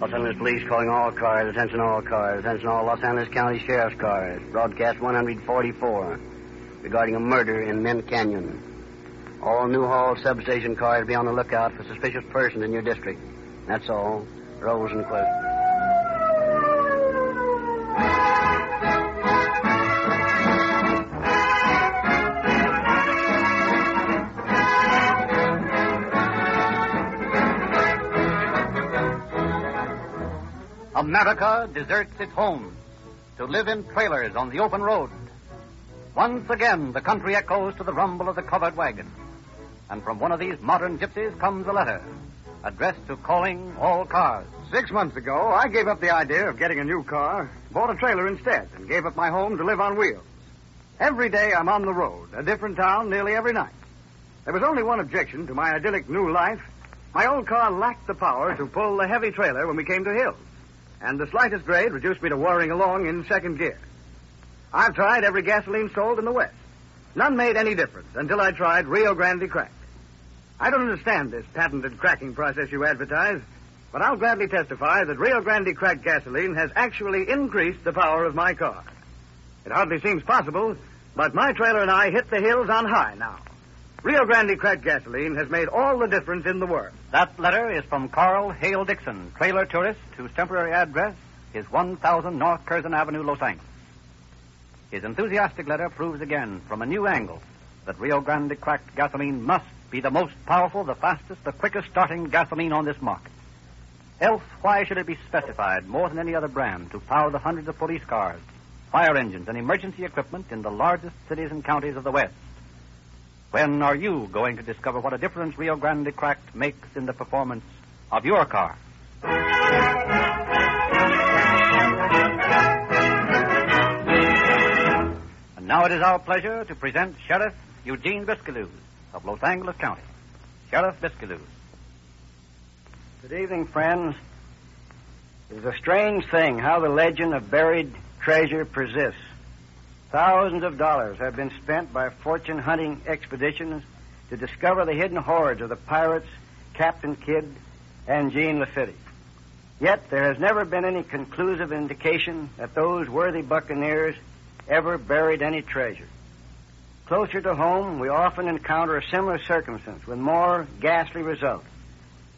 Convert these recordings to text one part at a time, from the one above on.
Los Angeles Police calling all cars, attention all cars, attention all Los Angeles County Sheriff's cars, broadcast 144 regarding a murder in Mint Canyon. All Newhall substation cars be on the lookout for suspicious persons in your district. That's all. Rose and Cliff. America deserts its homes to live in trailers on the open road. Once again, the country echoes to the rumble of the covered wagon. And from one of these modern gypsies comes a letter addressed to calling all cars. Six months ago, I gave up the idea of getting a new car, bought a trailer instead, and gave up my home to live on wheels. Every day I'm on the road, a different town nearly every night. There was only one objection to my idyllic new life. My old car lacked the power to pull the heavy trailer when we came to hills, and the slightest grade reduced me to whirring along in second gear. I've tried every gasoline sold in the West. None made any difference until I tried Rio Grande Crack. I don't understand this patented cracking process you advertise, but I'll gladly testify that Rio Grande Crack gasoline has actually increased the power of my car. It hardly seems possible, but my trailer and I hit the hills on high now. Rio Grande Cracked gasoline has made all the difference in the world. That letter is from Carl Hale Dixon, trailer tourist, whose temporary address is 1000 North Curson Avenue, Los Angeles. His enthusiastic letter proves again, from a new angle, that Rio Grande Cracked gasoline must be the most powerful, the fastest, the quickest starting gasoline on this market. Else, why should it be specified more than any other brand to power the hundreds of police cars, fire engines, and emergency equipment in the largest cities and counties of the West? When are you going to discover what a difference Rio Grande Cracked makes in the performance of your car? And now it is our pleasure to present Sheriff Eugene Biscailuz of Los Angeles County. Sheriff Biscailuz. Good evening, friends. It is a strange thing how the legend of buried treasure persists. Thousands of dollars have been spent by fortune hunting expeditions to discover the hidden hoards of the pirates Captain Kidd and Jean Lafitte. Yet there has never been any conclusive indication that those worthy buccaneers ever buried any treasure. Closer to home, we often encounter a similar circumstance with more ghastly results.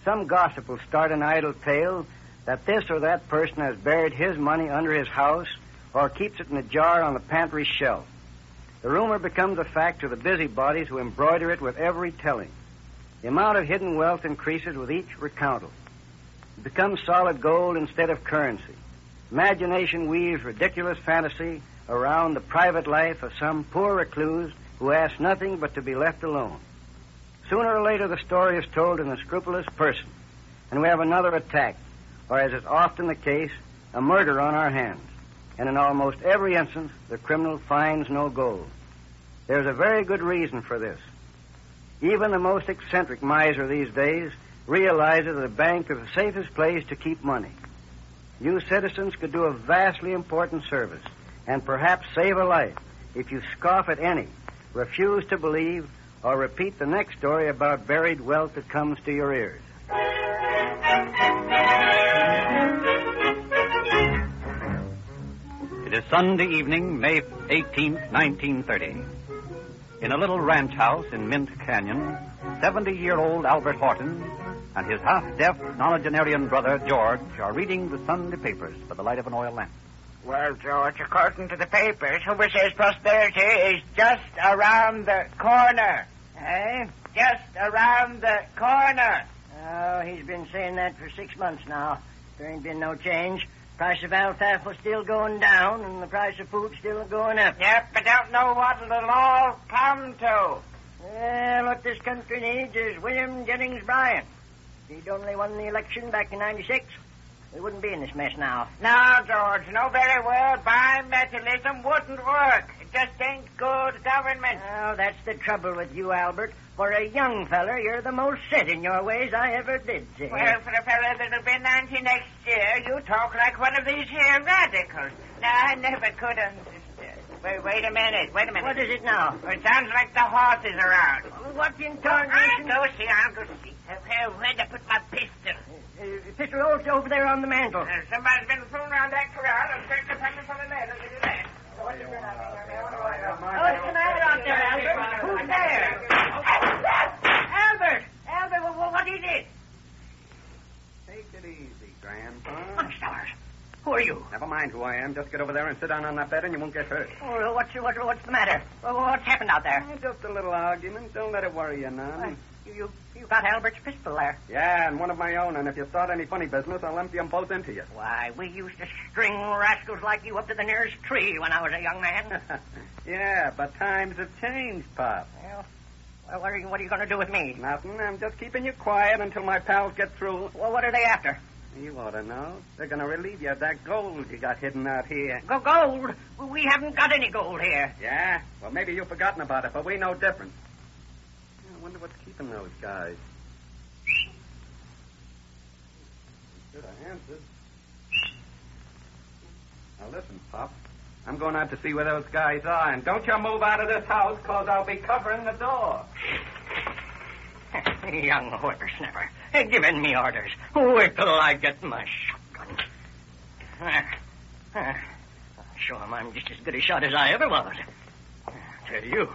Some gossip will start an idle tale that this or that person has buried his money under his house or keeps it in a jar on the pantry shelf. The rumor becomes a fact to the busybodies who embroider it with every telling. The amount of hidden wealth increases with each recountal. It becomes solid gold instead of currency. Imagination weaves ridiculous fantasy around the private life of some poor recluse who asks nothing but to be left alone. Sooner or later, the story is told in a scrupulous person, and we have another attack, or as is often the case, a murder on our hands. And in almost every instance, the criminal finds no gold. There's a very good reason for this. Even the most eccentric miser these days realizes that a bank is the safest place to keep money. You citizens could do a vastly important service and perhaps save a life if you scoff at any, refuse to believe, or repeat the next story about buried wealth that comes to your ears. It is Sunday evening, May 18th, 1930. In a little ranch house in Mint Canyon, 70 year old Albert Horton and his half deaf nonagenarian brother George are reading the Sunday papers by the light of an oil lamp. Well, George, according to the papers, Hoover says prosperity is just around the corner. Eh? Just around the corner. Oh, he's been saying that for six months now. There ain't been no change. Price of alfalfa still going down, and the price of food still going up. Yep, but don't know what it'll all come to. Well, what this country needs is William Jennings Bryan. If he'd only won the election back in 96, we wouldn't be in this mess now. No, George, you know very well bimetallism wouldn't work. It just ain't good government. Well, that's the trouble with you, Albert. For a young feller, you're the most set in your ways I ever did see. Well, for a feller that'll be 90 next year, you talk like one of these here radicals. Now, I never could understand. Wait, wait a minute, wait a minute. what is it now? It sounds like the horse is around. What in I'll tarnation? go see, I'll go see. Uh, Where, where'd I put my pistol? Uh, pistol over, over there on the mantel. Uh, somebody's been fooling around that corral and searched the package for the letters. Look at that. What's the matter out there, Albert? Who's there? Albert! Albert, what, what is it? Take it easy, Grandpa. Oh, stars. Who are you? Never mind who I am. Just get over there and sit down on that bed and you won't get hurt. Oh, what's, what, what's the matter? What's happened out there? Oh, just a little argument. Don't let it worry you none. You, you, you got Albert's pistol there. Yeah, and one of my own. And if you start any funny business, I'll empty them both into you. Why, we used to string rascals like you up to the nearest tree when I was a young man. yeah, but times have changed, Pop. well, well, what are you, what are you going to do with me? Nothing. I'm just keeping you quiet until my pals get through. Well, what are they after? You ought to know. They're going to relieve you of that gold you got hidden out here. Go gold. We haven't got any gold here. Yeah? Well, maybe you've forgotten about it, but we know different. I wonder what's keeping those guys. Should have answered. Now listen, Pop. I'm going out to see where those guys are, and don't you move out of this house, cause I'll be covering the door. Young whippersnapper. Giving me orders. Wait till I get my shotgun. Show 'em I'm just as good a shot as I ever was. Tell you,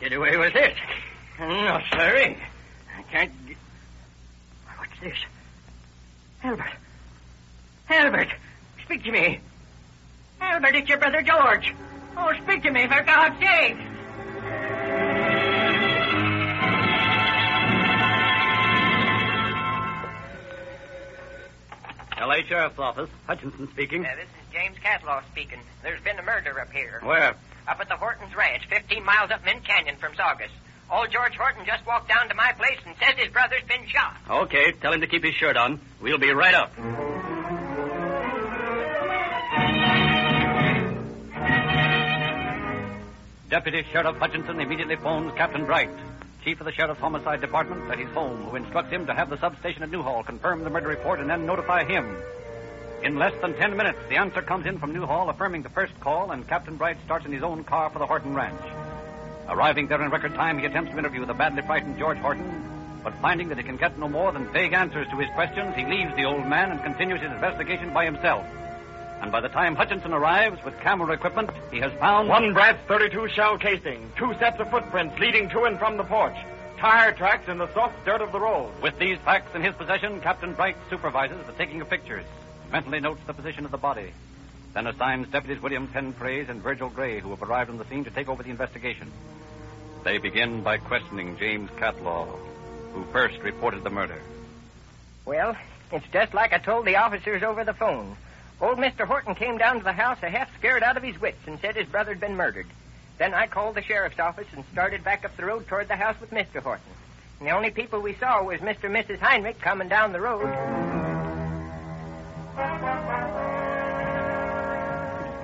get away with it. No, sirree. I can't get... What's this? Albert. Albert, speak to me. Albert, it's your brother George. Oh, speak to me, for God's sake. L.A. Sheriff's Office. Hutchinson speaking. Uh, this is James Catlaw speaking. There's been a murder up here. Where? Up at the Hortons Ranch, 15 miles up Mint Canyon from Saugus. Old George Horton just walked down to my place and says his brother's been shot. Okay, tell him to keep his shirt on. We'll be right up. Deputy Sheriff Hutchinson immediately phones Captain Bright, Chief of the Sheriff's Homicide Department, at his home, who instructs him to have the substation at Newhall confirm the murder report and then notify him. In less than ten minutes, the answer comes in from Newhall affirming the first call, and Captain Bright starts in his own car for the Horton Ranch. Arriving there in record time, he attempts to interview the badly frightened George Horton, but finding that he can get no more than vague answers to his questions, he leaves the old man and continues his investigation by himself. And by the time Hutchinson arrives with camera equipment, he has found One Bratz 32 shell casing, two sets of footprints leading to and from the porch, tire tracks in the soft dirt of the road. With these facts in his possession, Captain Bright supervises the taking of pictures, mentally notes the position of the body, then assigns deputies William Penpraise and Virgil Gray, who have arrived on the scene to take over the investigation. They begin by questioning James Catlaw, who first reported the murder. Well, it's just like I told the officers over the phone. Old Mr. Horton came down to the house a half scared out of his wits and said his brother'd been murdered. Then I called the sheriff's office and started back up the road toward the house with Mr. Horton. And the only people we saw was Mr. and Mrs. Heinrich coming down the road.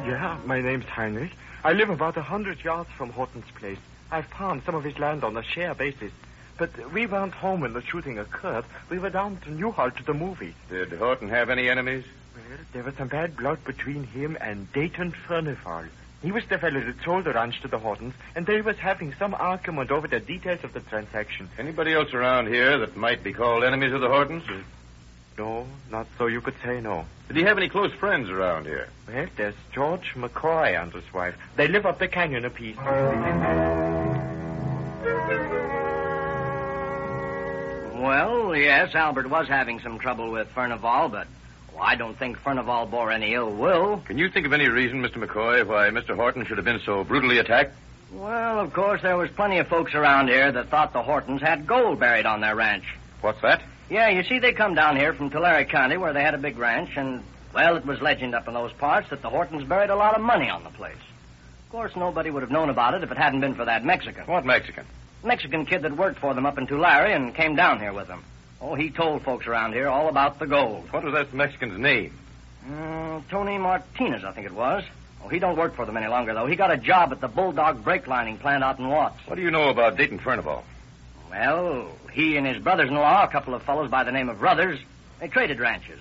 Yeah, my name's Heinrich. I live about a hundred yards from Horton's place. I've farmed some of his land on a share basis. But we weren't home when the shooting occurred. We were down to Newhall to the movies. Did Horton have any enemies? Well, there was some bad blood between him and Dayton Furnival. He was the fellow that sold the ranch to the Hortons, and they was having some argument over the details of the transaction. Anybody else around here that might be called enemies of the Hortons? No, not so you could say no. Did he have any close friends around here? Well, there's George McCoy and his wife. They live up the canyon a piece. Well, yes, Albert was having some trouble with Furnival, but well, I don't think Furnival bore any ill will. Can you think of any reason, Mr. McCoy, why Mr. Horton should have been so brutally attacked? Well, of course, there was plenty of folks around here that thought the Hortons had gold buried on their ranch. What's that? Yeah, you see, they come down here from Tulare County where they had a big ranch, and, well, it was legend up in those parts that the Hortons buried a lot of money on the place. Of course, nobody would have known about it if it hadn't been for that Mexican. What Mexican? Mexican kid that worked for them up in Tulare and came down here with them. Oh, he told folks around here all about the gold. What was that Mexican's name? Mm, Tony Martinez, I think it was. Oh, he don't work for them any longer, though. He got a job at the Bulldog brake lining plant out in Watts. What do you know about Dayton Furnival? Well, he and his brothers-in-law, a couple of fellows by the name of Brothers, they traded ranches.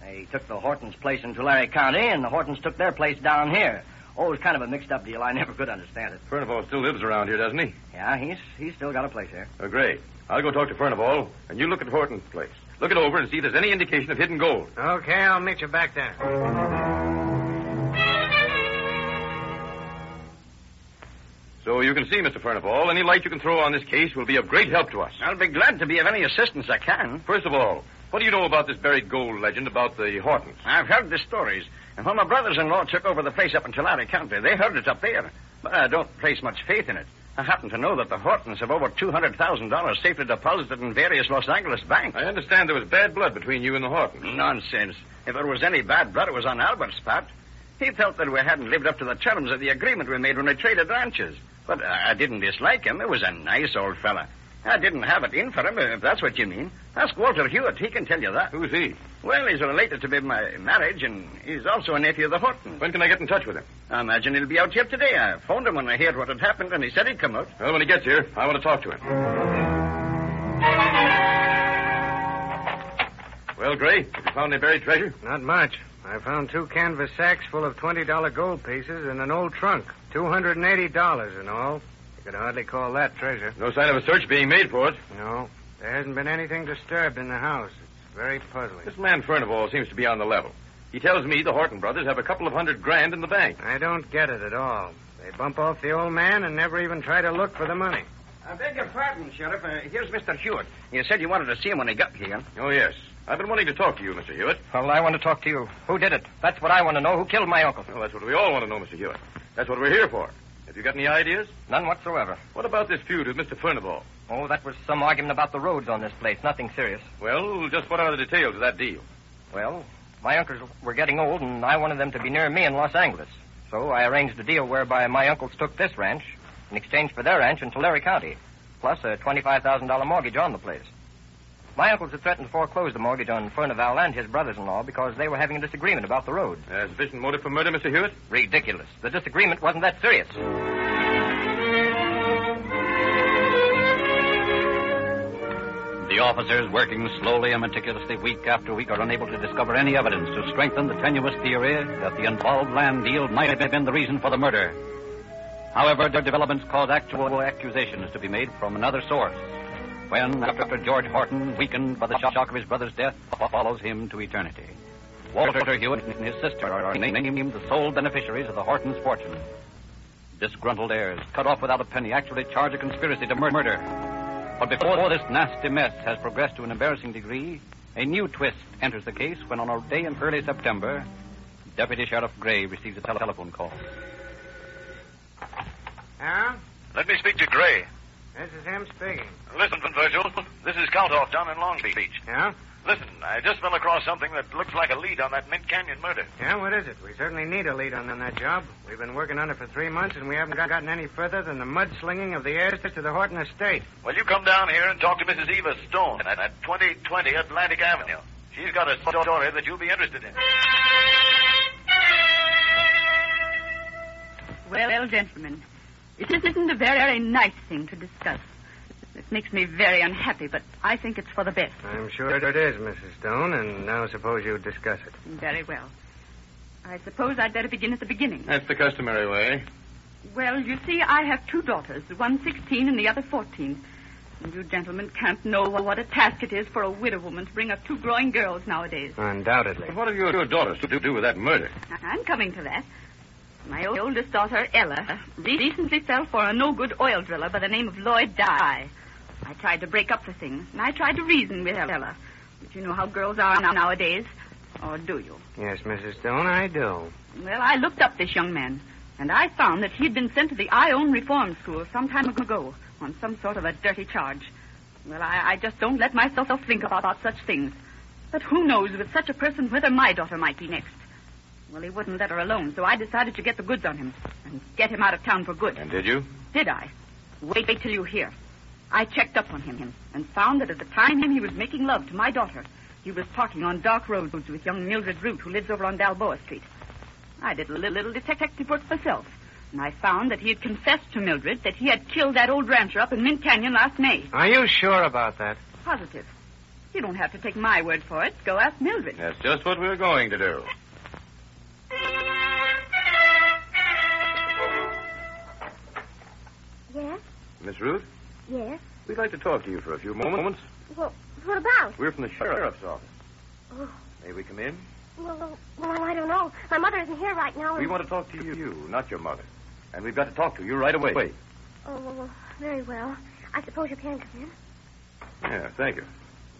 They took the Hortons' place in Tulare County, and the Hortons took their place down here. Oh, it was kind of a mixed-up deal. I never could understand it. Furnival still lives around here, doesn't he? Yeah, he's he's still got a place here. Oh, great. I'll go talk to Furnival, and you look at Horton's place. Look it over and see if there's any indication of hidden gold. Okay, I'll meet you back there. So you can see, Mr. Furnival, any light you can throw on this case will be of great help to us. I'll be glad to be of any assistance I can. First of all, what do you know about this buried gold legend about the Hortons? I've heard the stories. And when my brothers-in-law took over the place up in Tulare County, they heard it up there. But I don't place much faith in it. I happen to know that the Hortons have over $200,000 safely deposited in various Los Angeles banks. I understand there was bad blood between you and the Hortons. Nonsense. If there was any bad blood, it was on Albert's part. He felt that we hadn't lived up to the terms of the agreement we made when we traded ranches. But I I didn't dislike him. He was a nice old fella. I didn't have it in for him, if that's what you mean. Ask Walter Hewitt. He can tell you that. Who's he? Well, he's related to me by marriage, and he's also a nephew of the Hortons. When can I get in touch with him? I imagine he'll be out here today. I phoned him when I heard what had happened, and he said he'd come out. Well, when he gets here, I want to talk to him. Well, Gray, have you found any buried treasure? Not much. I found two canvas sacks full of $20 gold pieces and an old trunk. $280 in all. You could hardly call that treasure. No sign of a search being made for it. No, there hasn't been anything disturbed in the house. It's very puzzling. This man Furnival seems to be on the level. He tells me the Horton brothers have a couple of hundred grand in the bank. I don't get it at all. They bump off the old man and never even try to look for the money. I beg your pardon, Sheriff. Uh, here's Mr. Hewitt. You said you wanted to see him when he got here. Oh, yes. I've been wanting to talk to you, Mr. Hewitt. Well, I want to talk to you. Who did it? That's what I want to know. Who killed my uncle? Well, that's what we all want to know, Mr. Hewitt. That's what we're here for. Have you got any ideas? None whatsoever. What about this feud with Mr. Furnival? Oh, that was some argument about the roads on this place. Nothing serious. Well, just what are the details of that deal? Well, my uncles were getting old, and I wanted them to be near me in Los Angeles. So I arranged a deal whereby my uncles took this ranch in exchange for their ranch in Tulare County, plus a $25,000 mortgage on the place. My uncles had threatened to foreclose the mortgage on Furnival and his brothers-in-law because they were having a disagreement about the road. Uh, sufficient motive for murder, Mr. Hewitt? Ridiculous. The disagreement wasn't that serious. The officers, working slowly and meticulously week after week, are unable to discover any evidence to strengthen the tenuous theory that the involved land deal might have been the reason for the murder. However, their developments cause actual accusations to be made from another source. When, after George Horton, weakened by the shock of his brother's death, follows him to eternity. Walter Hewitt and his sister are named the sole beneficiaries of the Hortons' fortune. Disgruntled heirs, cut off without a penny, actually charge a conspiracy to mur- murder. But before this nasty mess has progressed to an embarrassing degree, a new twist enters the case when, on a day in early September, Deputy Sheriff Gray receives a tele- telephone call. Huh? Let me speak to Gray. This is him speaking. Listen, Virgil. This is Kaltoff down in Long Beach. Yeah? Listen, I just fell across something that looks like a lead on that Mint Canyon murder. Yeah, what is it? We certainly need a lead on, on that job. We've been working on it for three months, and we haven't got- gotten any further than the mudslinging of the heirs to the Horton estate. Well, you come down here and talk to Mrs. Eva Stone at, at 2020 Atlantic Avenue. She's got a story that you'll be interested in. Well, gentlemen, it isn't a very, very nice thing to discuss. It makes me very unhappy, but I think it's for the best. I'm sure it is, Mrs. Stone, and now suppose you discuss it. Very well. I suppose I'd better begin at the beginning. That's the customary way. Well, you see, I have two daughters, one 16 and the other 14. And you gentlemen can't know what a task it is for a widow woman to bring up two growing girls nowadays. Undoubtedly. What have your daughters to do with that murder? I'm coming to that. My oldest daughter, Ella, recently fell for a no-good oil driller by the name of Lloyd Dye. I tried to break up the thing, and I tried to reason with Ella. But you know how girls are now- nowadays. Or do you? Yes, Mrs. Stone, I do. Well, I looked up this young man, and I found that he'd been sent to the Ione Reform School some time ago on some sort of a dirty charge. Well, I, I just don't let myself think about such things. But who knows with such a person whether my daughter might be next. Well, he wouldn't let her alone, so I decided to get the goods on him and get him out of town for good. And did you? Did I? Wait, wait till you hear. I checked up on him and found that at the time he was making love to my daughter, he was talking on dark roads with young Mildred Root, who lives over on Balboa Street. I did a little, little detective work myself, and I found that he had confessed to Mildred that he had killed that old rancher up in Mint Canyon last May. Are you sure about that? Positive. You don't have to take my word for it. Go ask Mildred. That's just what we're going to do. Miss Root, Yes? we'd like to talk to you for a few moments. Well, what about? We're from the sheriff's office. Oh, May we come in? well, well, I don't know. My mother isn't here right now. We want to talk to you, not your mother. And we've got to talk to you right away. Wait. Oh, well, well, very well. I suppose you can come in. Yeah, thank you.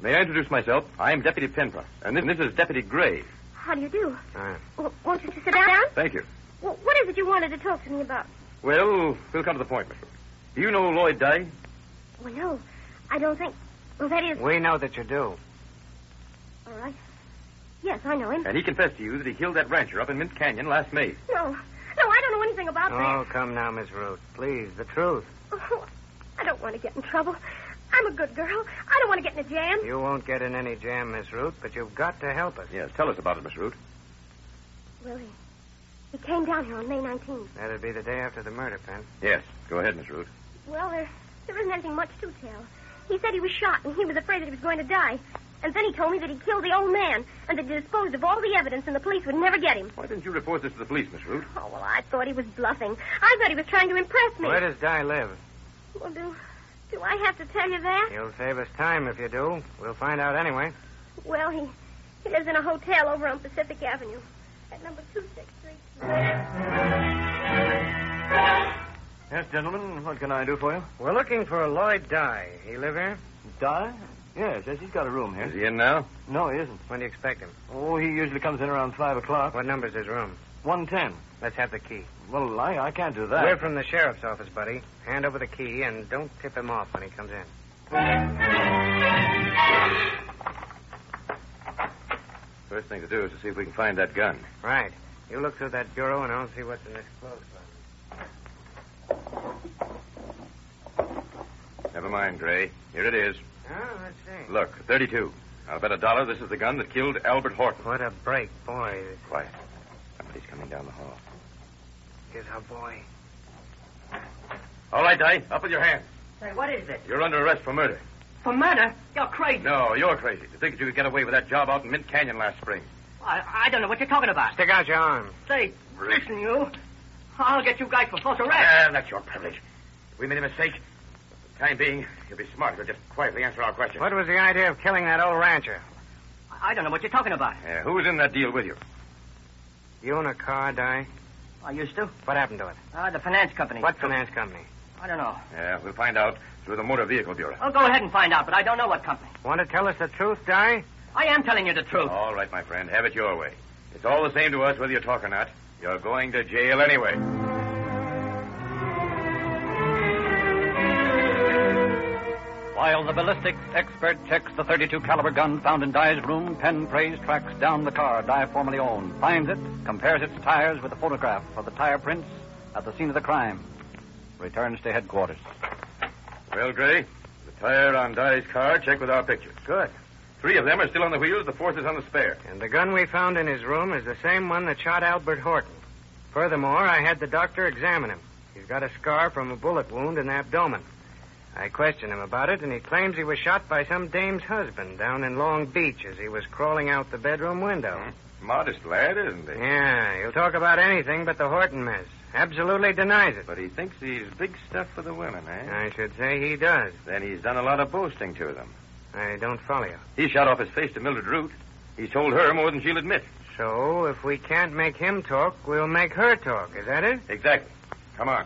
May I introduce myself? I'm Deputy Penrose, and this, this is Deputy Gray. How do you do? Uh, Well, won't you sit down? thank you. Well, what is it you wanted to talk to me about? Well, we'll come to the point, Miss Root. Do you know Lloyd Dye? Well, no. I don't think. Well, that is. We know that you do. All right. Yes, I know him. And he confessed to you that he killed that rancher up in Mint Canyon last May. No. No, I don't know anything about that. Oh, come now, Miss Root. Please, the truth. that. Oh, I don't want to get in trouble. I'm a good girl. I don't want to get in a jam. You won't get in any jam, Miss Root, but you've got to help us. Yes, tell us about it, Miss Root. Well, he, he came down here on May 19th. That'd be the day after the murder, Pen. Yes, go ahead, Miss Root. Well, there, there isn't anything much to tell. He said he was shot, and he was afraid that he was going to die. And then he told me that he killed the old man, and that he disposed of all the evidence, and the police would never get him. Why didn't you report this to the police, Miss Root? Oh, well, I thought he was bluffing. I thought he was trying to impress me. Where does Dye live? Well, do, do I have to tell you that? You'll save us time if you do. We'll find out anyway. Well, he, he lives in a hotel over on Pacific Avenue at number 263. Yes, gentlemen, what can I do for you? We're looking for a Lloyd Dye. He live here? Dye? Yes, yes, he's got a room here. Is he in now? No, he isn't. When do you expect him? Oh, he usually comes in around 5 o'clock. What number's his room? 110. Let's have the key. Well, I, I can't do that. We're from the sheriff's office, buddy. Hand over the key and don't tip him off when he comes in. First thing to do is to see if we can find that gun. Right. You look through that bureau and I'll see what's in this closet. Never mind, Gray. Here it is. Oh, let's see. Look, 32. I'll bet a dollar this is the gun that killed Albert Horton. What a break, boy. Quiet. Somebody's coming down the hall. Here's our boy. All right, Dye, up with your hands. Say, what is it? You're under arrest for murder. For murder? You're crazy. No, you're crazy. To think that you could get away with that job out in Mint Canyon last spring. I, I don't know what you're talking about. Stick out your arm. Say, listen, you. I'll get you guys for false arrest. Ah, that's your privilege. If we made a mistake, for the time being, you'll be smart to just quietly answer our questions. What was the idea of killing that old rancher? I don't know what you're talking about. Yeah, who was in that deal with you? You own a car, Dye? I used to. What happened to it? Uh, the finance company. What finance company? I don't know. Yeah, we'll find out through the Motor Vehicle Bureau. I'll go ahead and find out, but I don't know what company. Want to tell us the truth, Dye? I am telling you the truth. All right, my friend, have it your way. It's all the same to us whether you talk or not. You're going to jail anyway. While the ballistics expert checks the 32 caliber gun found in Dye's room, Penpraise tracks down the car Dye formerly owned, finds it, compares its tires with the photograph of the tire prints at the scene of the crime, returns to headquarters. Well, Gray, the tire on Dye's car checked with our pictures. Good. Three of them are still on the wheels, the fourth is on the spare. And the gun we found in his room is the same one that shot Albert Horton. Furthermore, I had the doctor examine him. He's got a scar from a bullet wound in the abdomen. I questioned him about it, and he claims he was shot by some dame's husband down in Long Beach as he was crawling out the bedroom window. Modest lad, isn't he? Yeah, he'll talk about anything but the Horton mess. Absolutely denies it. But he thinks he's big stuff for the women, eh? I should say he does. Then he's done a lot of boasting to them. I don't follow you. He shot off his face to Mildred Root. He's told her more than she'll admit. So, if we can't make him talk, we'll make her talk. Is that it? Exactly. Come on.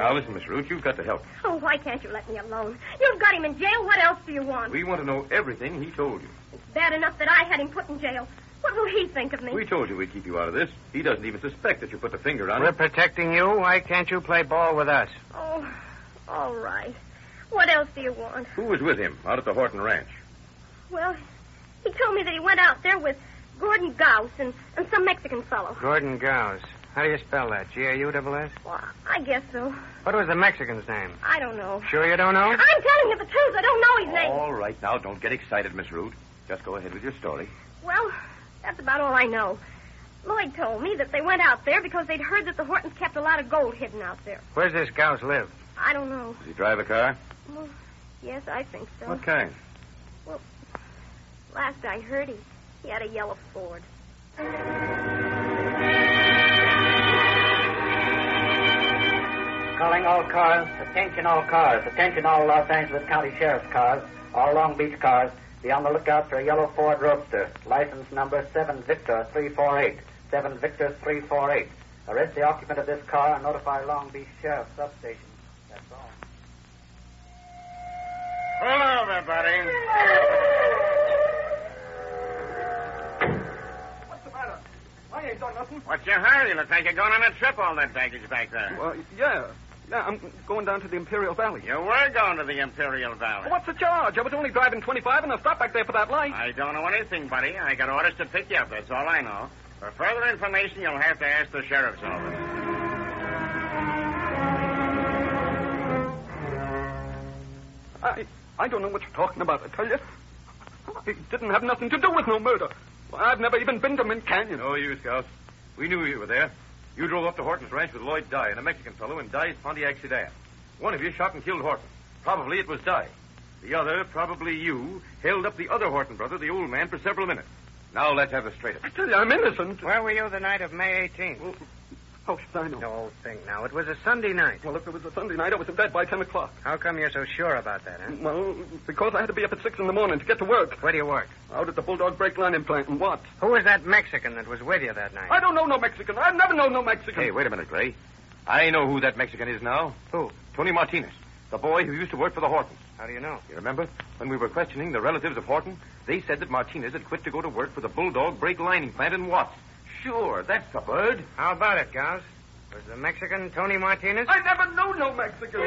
Now, listen, Miss Root, you've got to help. Oh, why can't you let me alone? You've got him in jail. What else do you want? We want to know everything he told you. It's bad enough that I had him put in jail. What will he think of me? We told you we'd keep you out of this. He doesn't even suspect that you put the finger on it. We're it. protecting you. Why can't you play ball with us? Oh, all right. What else do you want? Who was with him out at the Horton Ranch? Well, he told me that he went out there with Gordon Gauss and, and some Mexican fellow. Gordon Gauss. How do you spell that? G A U double S? Well, I guess so. What was the Mexican's name? I don't know. Sure you don't know? I'm telling you the truth. I don't know his name. All right, now, don't get excited, Miss Root. Just go ahead with your story. Well, that's about all I know. Lloyd told me that they went out there because they'd heard that the Hortons kept a lot of gold hidden out there. Where's this Gauss live? I don't know. Does he drive a car? Well, yes, I think so. What kind? Well, last I heard, he, he had a yellow Ford. Calling all cars. Attention all cars. Attention all Los Angeles County Sheriff's cars. All Long Beach cars. Be on the lookout for a yellow Ford Roadster. License number 7 Victor 348. 7 Victor 348. Arrest the occupant of this car and notify Long Beach Sheriff Substation. That's all. Hello, everybody. What's the matter? I ain't done nothing. What's your hurry? Looks like you're going on a trip, all that baggage back there. Well, yeah. Yeah, I'm going down to the Imperial Valley. You were going to the Imperial Valley. What's the charge? I was only driving 25 and I stopped back there for that light. I don't know anything, buddy. I got orders to pick you up. That's all I know. For further information, you'll have to ask the sheriff's office. I, I don't know what you're talking about, I tell you. I didn't have nothing to do with no murder. Well, I've never even been to Mint Canyon. No use, Gauss. We knew you were there. You drove up to Horton's ranch with Lloyd Dye and a Mexican fellow in Dye's Pontiac sedan. One of you shot and killed Horton. Probably it was Dye. The other, probably you, held up the other Horton brother, the old man, for several minutes. Now let's have the straight of I tell you, I'm innocent. Where were you the night of May 18th? Well, how should I know? No, think now. It was a Sunday night. Well, if it was a Sunday night, I was in bed by 10 o'clock. How come you're so sure about that, huh? Well, because I had to be up at 6 in the morning to get to work. Where do you work? Out at the Bulldog Brake Lining Plant in Watts. Who was that Mexican that was with you that night? I don't know no Mexican. I've never known no Mexican. Hey, wait a minute, Gray. I know who that Mexican is now. Who? Tony Martinez, the boy who used to work for the Hortons. How do you know? You remember? When we were questioning the relatives of Horton, they said that Martinez had quit to go to work for the Bulldog Brake Lining Plant in Watts. Sure, that's the bird. How about it, Gauss? Was the Mexican Tony Martinez? I never knew no Mexican.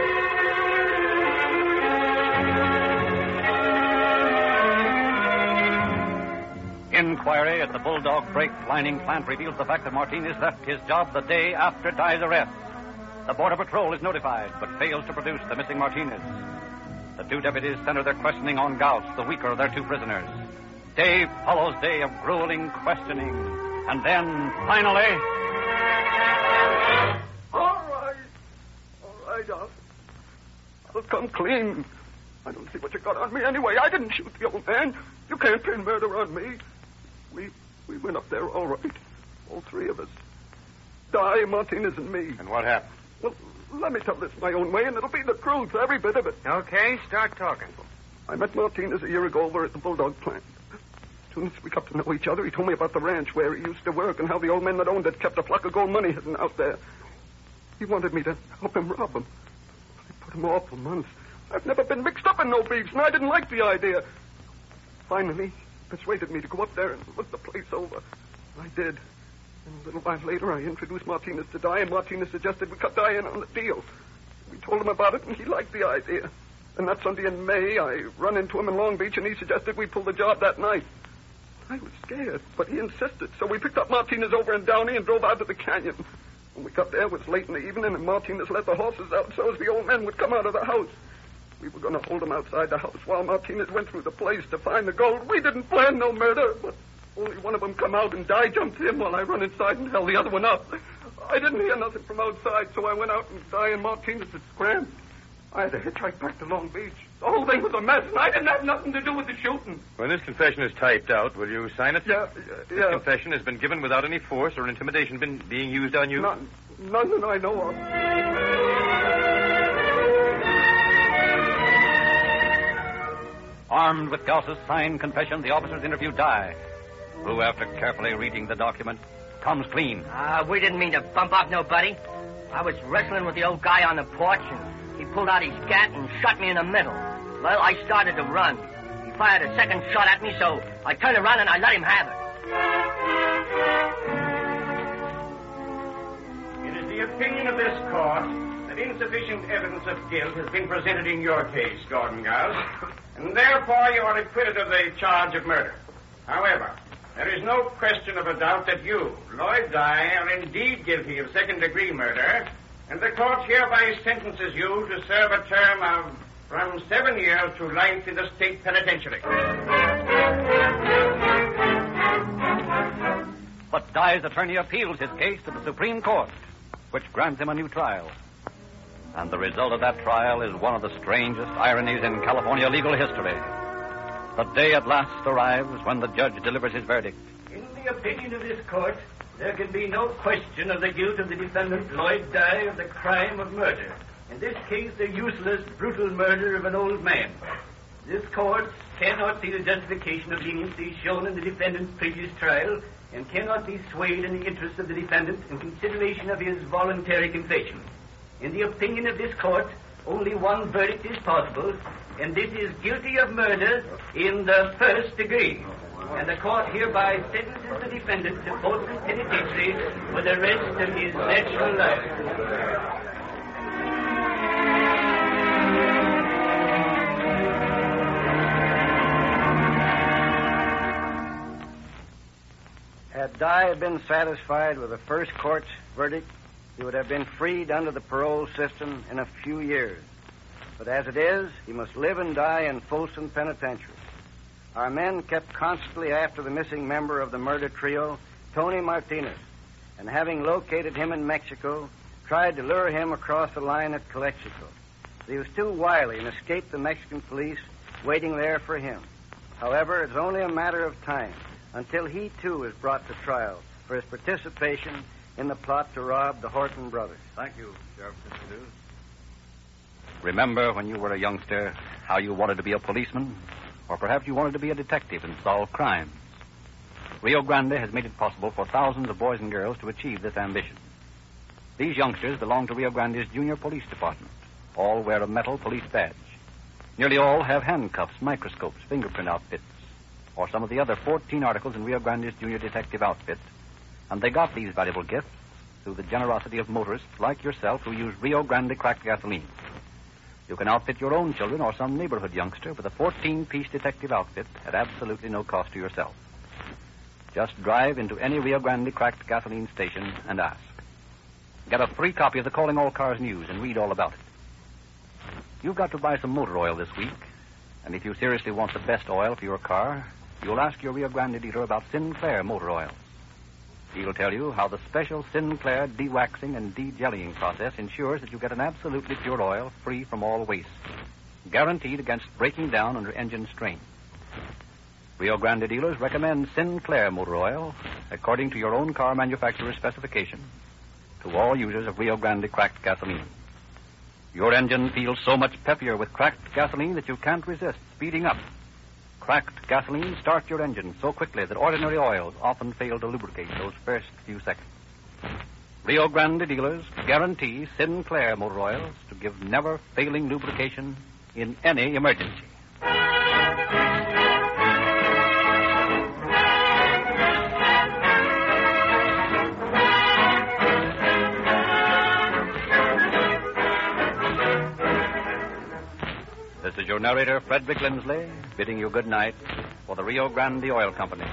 Inquiry at the Bulldog Brake Lining Plant reveals the fact that Martinez left his job the day after Dye's arrest. The Border Patrol is notified, but fails to produce the missing Martinez. The two deputies center their questioning on Gauss, the weaker of their two prisoners. Day follows day of grueling questioning. And then, finally, All right. All right, I'll, I'll come clean. I don't see what you got on me anyway. I didn't shoot the old man. You can't pin murder on me. We we went up there all right. All three of us. Dye, Martinez, and me. And what happened? Well, let me tell this my own way, and it'll be the truth, every bit of it. Okay, start talking. I met Martinez a year ago over at the Bulldog plant. Soon as we got to know each other, he told me about the ranch where he used to work and how the old men that owned it kept a flock of gold money hidden out there. He wanted me to help him rob them. I put him off for months. I've never been mixed up in no beefs, and I didn't like the idea. Finally, he persuaded me to go up there and look the place over. I did. And a little while later, I introduced Martinez to Dye, and Martinez suggested we cut Dye in on the deal. We told him about it, and he liked the idea. And that Sunday in May, I run into him in Long Beach, and he suggested we pull the job that night. I was scared, but he insisted, so we picked up Martinez over in Downey and drove out to the canyon. When we got there, it was late in the evening, and Martinez let the horses out so as the old men would come out of the house. We were going to hold him outside the house while Martinez went through the place to find the gold. We didn't plan no murder, but only one of them come out and Dye jumped him while I run inside and held the other one up. I didn't hear nothing from outside, so I went out and Dye and Martinez had scrammed. I had to hitchhike back to Long Beach. The whole thing was a mess, and I didn't have nothing to do with the shooting. When this confession is typed out, will you sign it? Yeah, This confession has been given without any force or intimidation been being used on you? None, none that I know of. Armed with Gauss's signed confession, the officers interviewed Dye, who, after carefully reading the document, comes clean. Uh, we didn't mean to bump off nobody. I was wrestling with the old guy on the porch, and he pulled out his gat and shot me in the middle. Well, I started to run. He fired a second shot at me, so I turned around and I let him have it. It is the opinion of this court that insufficient evidence of guilt has been presented in your case, Gordon Gauss, and therefore you are acquitted of the charge of murder. However, there is no question of a doubt that you, Lloyd Dye, are indeed guilty of second degree murder, and the court hereby sentences you to serve a term of from seven years to life in the state penitentiary. But Dye's attorney appeals his case to the Supreme Court, which grants him a new trial. And the result of that trial is one of the strangest ironies in California legal history. The day at last arrives when the judge delivers his verdict. In the opinion of this court, there can be no question of the guilt of the defendant Lloyd Dye of the crime of murder. In this case, the useless, brutal murder of an old man. This court cannot see the justification of leniency shown in the defendant's previous trial and cannot be swayed in the interest of the defendant in consideration of his voluntary confession. In the opinion of this court, only one verdict is possible, and this is guilty of murder in the first degree. And the court hereby sentences the defendant to Folsom Penitentiary for the rest of his natural life. Had Dye been satisfied with the first court's verdict, he would have been freed under the parole system in a few years. But as it is, he must live and die in Folsom Penitentiary. Our men kept constantly after the missing member of the murder trio, Tony Martinez, and having located him in Mexico, tried to lure him across the line at Calexico. He was too wily and escaped the Mexican police waiting there for him. However, it's only a matter of time until he too is brought to trial for his participation in the plot to rob the Horton brothers. Thank you, Sheriff Fitzgerald. Remember when you were a youngster how you wanted to be a policeman? Or perhaps you wanted to be a detective and solve crimes? Rio Grande has made it possible for thousands of boys and girls to achieve this ambition. These youngsters belong to Rio Grande's junior police department. All wear a metal police badge. Nearly all have handcuffs, microscopes, fingerprint outfits, or some of the other 14 articles in Rio Grande's junior detective outfit. And they got these valuable gifts through the generosity of motorists like yourself who use Rio Grande cracked gasoline. You can outfit your own children or some neighborhood youngster with a 14 piece detective outfit at absolutely no cost to yourself. Just drive into any Rio Grande cracked gasoline station and ask. Get a free copy of the Calling All Cars News and read all about it. You've got to buy some motor oil this week, and if you seriously want the best oil for your car, you'll ask your Rio Grande dealer about Sinclair motor oil. He'll tell you how the special Sinclair dewaxing and dejellying process ensures that you get an absolutely pure oil free from all waste, guaranteed against breaking down under engine strain. Rio Grande dealers recommend Sinclair motor oil according to your own car manufacturer's specification to all users of Rio Grande cracked gasoline. Your engine feels so much peppier with cracked gasoline that you can't resist speeding up. Cracked gasoline starts your engine so quickly that ordinary oils often fail to lubricate those first few seconds. Rio Grande dealers guarantee Sinclair motor oils to give never failing lubrication in any emergency. This is your narrator, Frederick Lindsley, bidding you good night for the Rio Grande Oil Company.